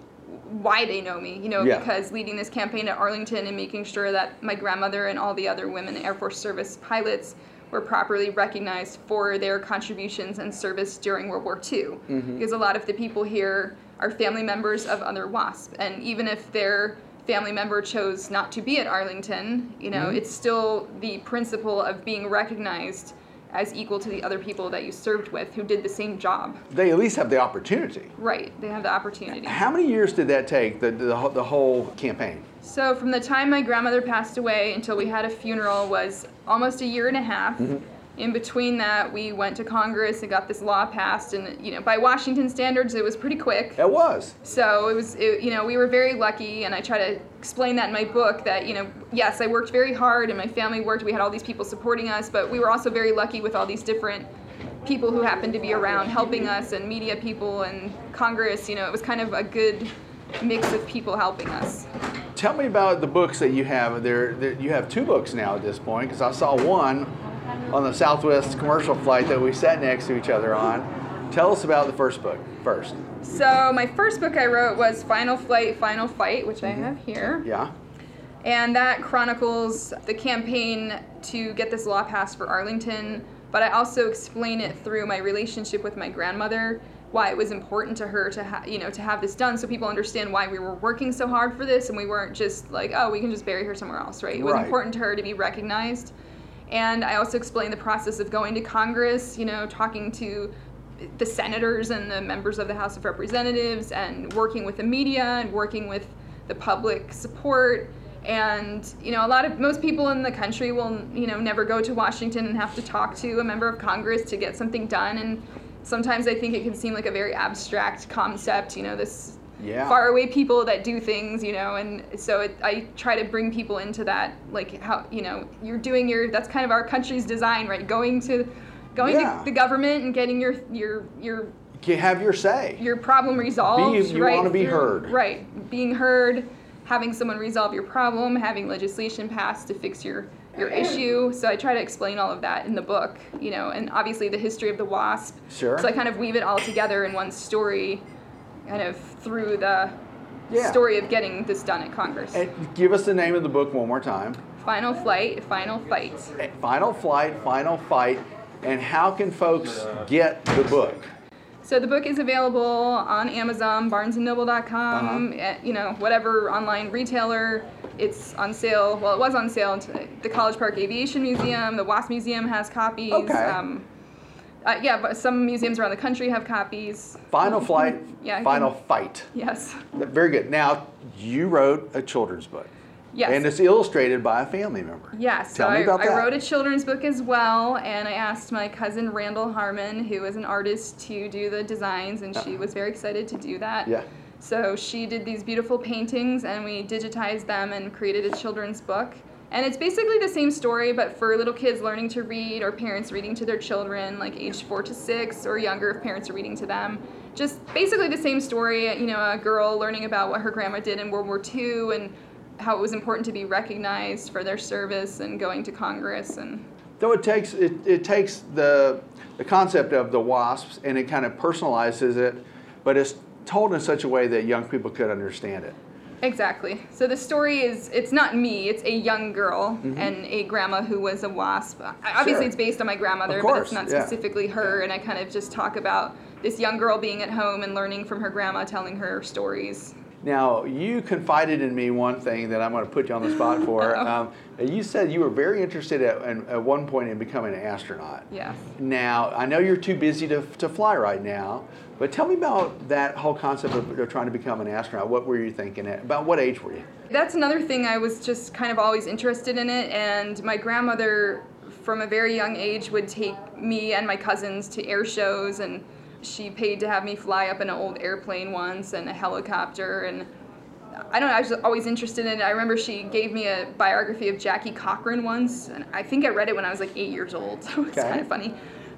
why they know me. You know, Yeah. because leading this campaign at Arlington and making sure that my grandmother and all the other women Air Force Service pilots were properly recognized for their contributions and service during World War II. Mm-hmm. Because a lot of the people here are family members of other WASP, and even if their family member chose not to be at Arlington, you know, mm-hmm. it's still the principle of being recognized as equal to the other people that you served with who did the same job. They at least have the opportunity. Right, they have the opportunity. How many years did that take, the, the, whole- the whole campaign? So from the time my grandmother passed away until we had a funeral was almost a year and a half. Mm-hmm. In between that, we went to Congress and got this law passed, and you know, by Washington standards, it was pretty quick. It was. So it was, it, you know, we were very lucky, and I try to explain that in my book that, you know, yes, I worked very hard, and my family worked. We had all these people supporting us, but we were also very lucky with all these different people who happened to be around helping us, and media people, and Congress. You know, it was kind of a good mix of people helping us. Tell me about the books that you have. There, you have two books now at this point, because I saw one on the Southwest commercial flight that we sat next to each other on. Tell us about the first book first. So my first book I wrote was Final Flight, Final Fight, which I mm-hmm. have here. Yeah. And that chronicles the campaign to get this law passed for Arlington, but I also explain it through my relationship with my grandmother, why it was important to her to ha- you know to have this done so people understand why we were working so hard for this and we weren't just like, oh, we can just bury her somewhere else, right? It was Right. important to her to be recognized. And I also explain the process of going to Congress, you know, talking to the senators and the members of the House of Representatives and working with the media and working with the public support. And, you know, a lot of most people in the country will, you know, never go to Washington and have to talk to a member of Congress to get something done. And sometimes I think it can seem like a very abstract concept, you know, this Yeah. far away people that do things, you know, and so it, I try to bring people into that, like how, you know, you're doing your, that's kind of our country's design, right? Going to, going Yeah. to the government and getting your, your, your, You have your say. your problem resolved. Be- you right? wanna be through- heard. Right. Being heard, having someone resolve your problem, having legislation passed to fix your, your issue. So I try to explain all of that in the book, you know, and obviously the history of the WASP. Sure. So I kind of weave it all together in one story, kind of through the Yeah. story of getting this done at Congress. And give us the name of the book one more time. Final flight, final fight. Eh, final Flight, Final Fight, and how can folks get the book? So the book is available on Amazon, BarnesandNoble.com, Uh-huh. eh, you know, whatever online retailer. It's on sale. Well, it was on sale. The College Park Aviation Museum, the Wasp Museum has copies. Okay. Um, uh, yeah, but some museums around the country have copies. Final Flight, Yeah, Final Fight. Yes. Very good. Now, you wrote a children's book. Yes. And it's illustrated by a family member. Yes, so Tell me I, about I that. wrote a children's book as well, and I asked my cousin Randall Harmon, who is an artist, to do the designs, and she uh-huh. was very excited to do that. Yeah. So she did these beautiful paintings, and we digitized them and created a children's book. And it's basically the same story, but for little kids learning to read, or parents reading to their children, like age four to six, or younger if parents are reading to them. Just basically the same story. You know, a girl learning about what her grandma did in World War II and how it was important to be recognized for their service and going to Congress and Though it takes it, it takes the the concept of the wasps and it kind of personalizes it, but it's told in such a way that young people could understand it. Exactly. So the story is it's not me, it's a young girl and a grandma who was a wasp. Obviously Mm-hmm. Sure. it's based on my grandmother, but it's not yeah. specifically her and I kind of just talk about this young girl being at home and learning from her grandma telling her stories. Now, you confided in me one thing that I'm going to put you on the spot for. um, you said you were very interested at, at one point in becoming an astronaut. Yes. Now, I know you're too busy to, to fly right now, but tell me about that whole concept of, of trying to become an astronaut. What were you thinking? At, about what age were you? That's another thing I was just kind of always interested in it, and my grandmother, from a very young age, would take me and my cousins to air shows, and she paid to have me fly up in an old airplane once and a helicopter, and I don't know, I was always interested in it. I remember she gave me a biography of Jackie Cochran once, and I think I read it when I was like eight years old, so it's Okay. kind of funny.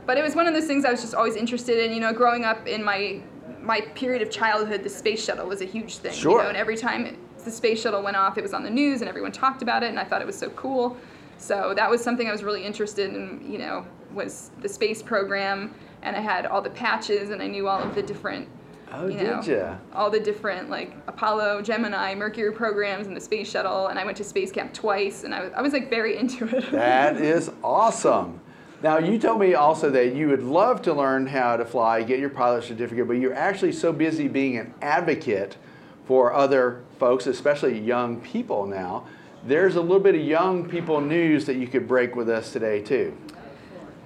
But it was one of those things I was just always interested in. You know, growing up in my my period of childhood, the space shuttle was a huge thing. Sure. You know, and every time it, the space shuttle went off, it was on the news and everyone talked about it, and I thought it was so cool. So that was something I was really interested in. You know, was the space program, and I had all the patches, and I knew all of the different. Oh, you know, did ya? all the different like Apollo, Gemini, Mercury programs, and the space shuttle, and I went to space camp twice, and I was, I was like very into it. That is awesome. Now, you told me also that you would love to learn how to fly, get your pilot certificate, but you're actually so busy being an advocate for other folks, especially young people now. There's a little bit of young people news that you could break with us today, too.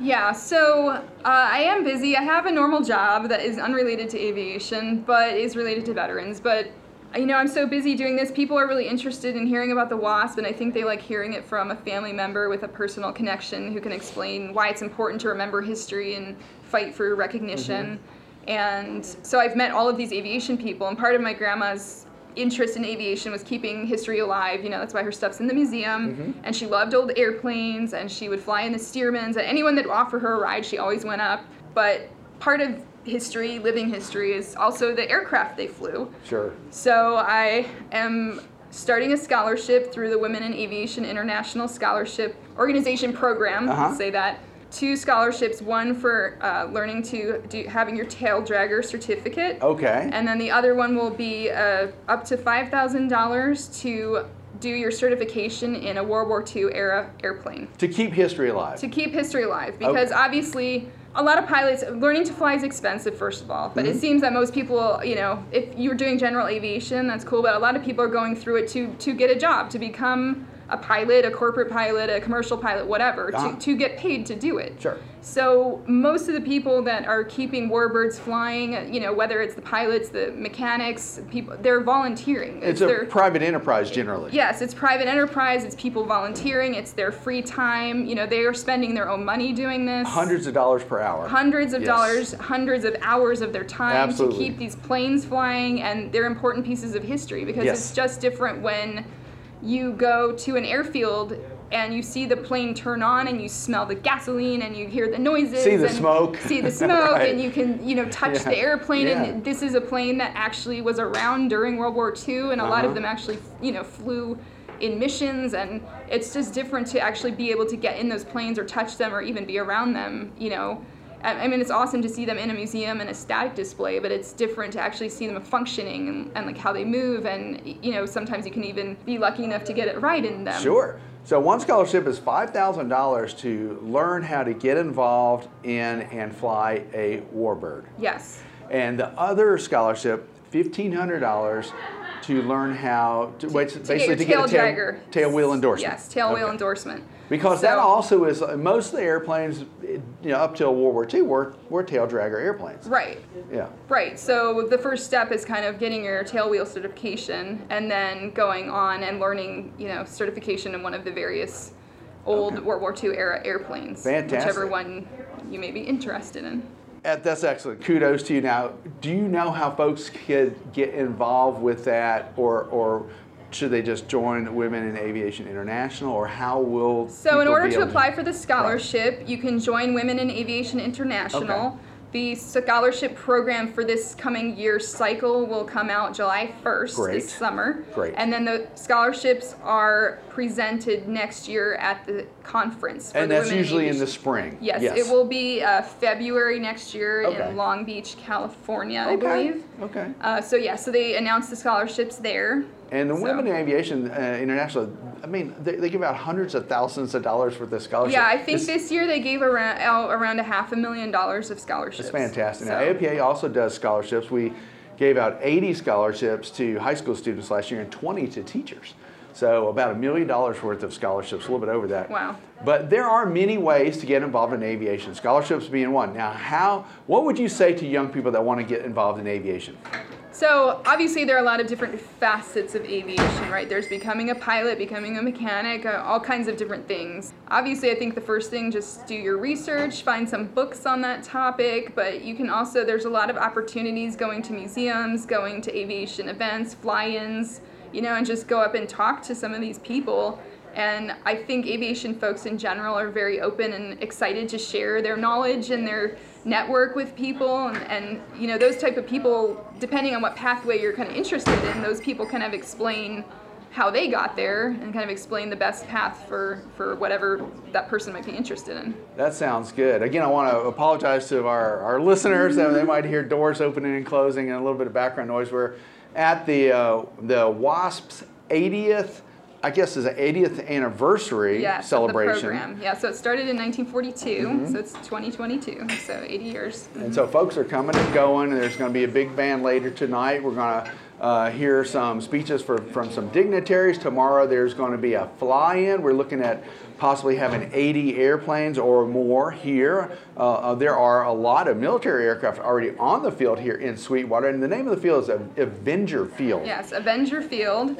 Yeah, so uh, I am busy. I have a normal job that is unrelated to aviation, but is related to veterans. But you know, I'm so busy doing this. People are really interested in hearing about the WASP, and I think they like hearing it from a family member with a personal connection who can explain why it's important to remember history and fight for recognition. And so I've met all of these aviation people, and part of my grandma's interest in aviation was keeping history alive. You know, that's why her stuff's in the museum. And she loved old airplanes, and she would fly in the Stearmans. And anyone that would offer her a ride, she always went up. But part of history, living history, is also the aircraft they flew. Sure. So I am starting a scholarship through the Women in Aviation International Scholarship Organization program. Uh-huh. I'll say that. Two scholarships, one for uh, learning to do having your tail dragger certificate. Okay. And then the other one will be uh, up to $5,000 to do your certification in a World War II era airplane to keep history alive. to keep history alive because Okay. obviously a lot of pilots learning to fly is expensive first of all but Mm-hmm. it seems that most people you know if you're doing general aviation that's cool but a lot of people are going through it to to get a job to become a pilot a corporate pilot a commercial pilot whatever Ah. to, to get paid to do it Sure. so most of the people that are keeping warbirds flying you know whether it's the pilots the mechanics people they're volunteering It's a their- private enterprise generally. Yes, it's private enterprise. It's people volunteering. It's their free time. You know, they are spending their own money doing this. Hundreds of dollars per hour. hundreds of Yes. dollars, hundreds of hours of their time Absolutely. to keep these planes flying, and they're important pieces of history because Yes. it's just different when you go to an airfield and you see the plane turn on and you smell the gasoline and you hear the noises See the and smoke. see the smoke Right. and you can you know touch Yeah. the airplane Yeah. and this is a plane that actually was around during World War II and a lot Uh-huh. of them actually you know flew in missions and it's just different to actually be able to get in those planes or touch them or even be around them you know I I mean, it's awesome to see them in a museum and a static display, but it's different to actually see them functioning and, and like how they move. And you know, sometimes you can even be lucky enough to get it right in them. Sure. So one scholarship is five thousand dollars to learn how to get involved in and fly a warbird, Yes. and the other scholarship fifteen hundred dollars to learn how to, wait, To get basically to get a tail tail, tail wheel endorsement. Yes, tail wheel Okay. endorsement. Because that also is most of the airplanes, you know, up till World War II were, were tail dragger airplanes. Right. Yeah. Right. So the first step is kind of getting your tail wheel certification and then going on and learning, you know, certification in one of the various old World War II era airplanes. Fantastic. Whichever one you may be interested in. Uh, That's excellent. Kudos to you. Now, do you know how folks could get involved with that, or or should they just join Women in Aviation International, or how will? So, in order to apply for the scholarship, you can join Women in Aviation International. Okay. The scholarship program for this coming year cycle will come out July 1st Great. this summer. Great. And then the scholarships are presented next year at the conference. For And the that's Women usually in Aviation- the spring. Yes, it will be uh, February next year Okay. in Long Beach, California, I Okay. believe. Okay. Uh, so yeah, so they announced the scholarships there. And the So- Women in Aviation uh, International, I mean, they, they give out hundreds of thousands of dollars worth of scholarships. Yeah, I think It's- this year they gave around out around a half a million dollars of scholarships. It's fantastic. Now, So- APA also does scholarships. We gave out 80 scholarships to high school students last year and 20 to teachers. So about a million dollars worth of scholarships, a little bit over that. Wow. But there are many ways to get involved in aviation, scholarships being one. Now, how? What would you say to young people that want to get involved in aviation? So obviously there are a lot of different facets of aviation, right? There's becoming a pilot, becoming a mechanic, uh, all kinds of different things. Obviously, I think the first thing just do your research, find some books on that topic, but you can also there's a lot of opportunities going to museums, going to aviation events, fly-ins, you know, and just go up and talk to some of these people. And I think aviation folks in general are very open and excited to share their knowledge and their network with people and, and you know those type of people depending on what pathway you're kind of interested in those people kind of explain how they got there and kind of explain the best path for, for whatever that person might be interested in. That sounds good. Again, I want to apologize to our, our listeners they might hear doors opening and closing and a little bit of background noise. We're at the, uh, the WASP's 80th I guess is an 80th anniversary yes, celebration. The program. Yeah, so it started in 1942, mm-hmm. so it's 2022, so 80 years. Mm-hmm. And so folks are coming and going, and there's going to be a big band later tonight. We're going to uh, hear some speeches for, from some dignitaries. Tomorrow there's going to be a fly-in. We're looking at possibly having 80 airplanes or more here. Uh, uh, there are a lot of military aircraft already on the field here in Sweetwater, and the name of the field is Avenger Field. Yes, Avenger Field,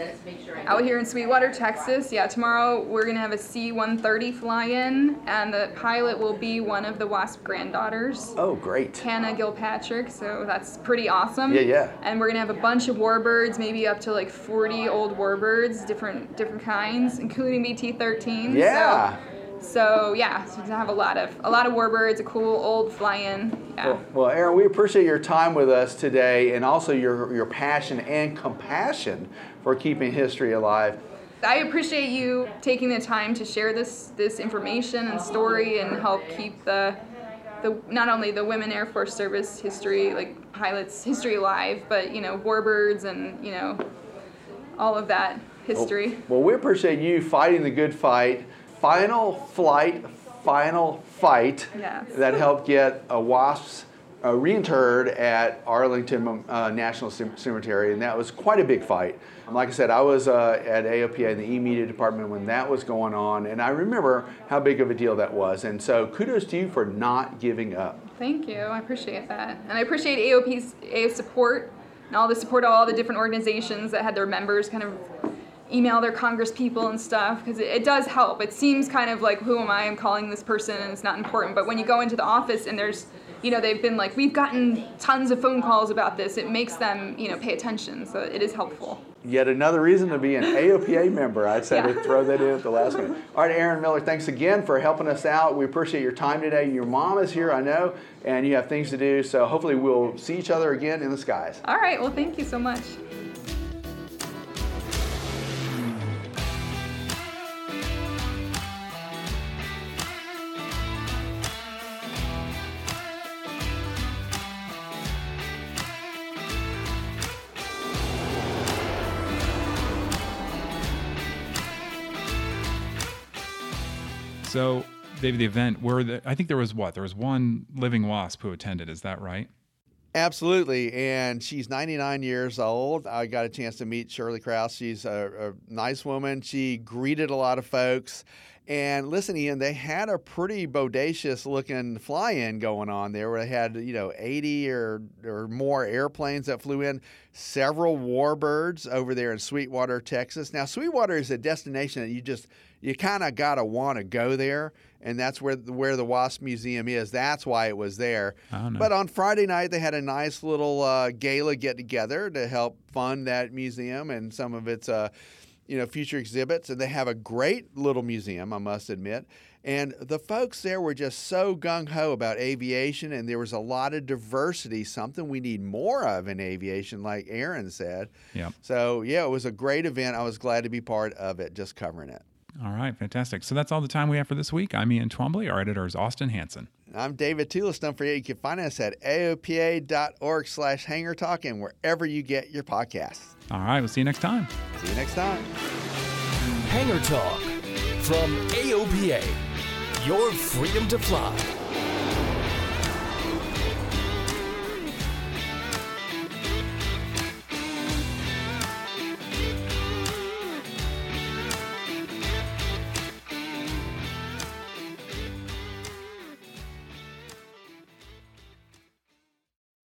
out here in Sweetwater, Texas. Yeah, tomorrow we're going to have a C-130 fly-in, and the pilot will be one of the WASP granddaughters. Oh, great. Hannah Gilpatrick, so that's pretty awesome. Yeah, yeah. And we're going to have a bunch of warbirds, maybe up to like 40 old warbirds, different different kinds, including BT-13. Yeah. So yeah. So yeah, so have a lot of a lot of warbirds, a cool old fly-in. Yeah. Well, well, Erin, we appreciate your time with us today, and also your your passion and compassion for keeping history alive. I appreciate you taking the time to share this this information and story and help keep the the not only the women Air Force Service history, like pilots history alive, but you know warbirds and you know all of that history. Well, well we appreciate you fighting the good fight final flight, final fight yes. that helped get a wasps uh, reinterred at Arlington uh, National Cemetery, and that was quite a big fight. Like I said, I was uh, at AOPA in the e-media department when that was going on, and I remember how big of a deal that was. And so, kudos to you for not giving up. Thank you. I appreciate that, and I appreciate AOP's AO support and all the support of all the different organizations that had their members kind of email their congress people and stuff because it, it, does help. It seems kind of like who am i? I'm calling this person and it's not important. But when you go into the office and there's you know they've been like we've gotten tons of phone calls about this it makes them you know pay attention. So it is helpful. Yet another reason to be an aopa member. I said yeah. to throw that in at the last minute. All right erin miller thanks again for helping us out. We appreciate your time today. Your mom is here i know and you have things to do. So hopefully we'll see each other again in the skies. All right. Well thank you so much So, David, the event where the, I think there was what there was one living wasp who attended. Is that right? Absolutely, and she's 99 years old. I got a chance to meet Shirley Kraus. She's a, a nice woman. She greeted a lot of folks. And listen, Ian, they had a pretty bodacious looking fly in going on there where they had, you know, 80 or, or more airplanes that flew in, several warbirds over there in Sweetwater, Texas. Now, Sweetwater is a destination that you just you kind of got to want to go there and that's where where the wasp museum is. That's why it was there. But on friday night they had a nice little uh, gala get together to help fund that museum and some of its uh, you know future exhibits and they have a great little museum i must admit. And the folks there were just so gung-ho about aviation and there was a lot of diversity something we need more of in aviation like erin said. Yeah so yeah it was a great event. I was glad to be part of it just covering it all right, fantastic. So that's all the time we have for this week. I'm Ian Twombly. Our editor is Austin Hanson. I'm David Tulis. Don't forget, you can find us at aopa.org slash hangar talk and wherever you get your podcasts. All right, we'll see you next time. See you next time. Hangar Talk from AOPA, your freedom to fly.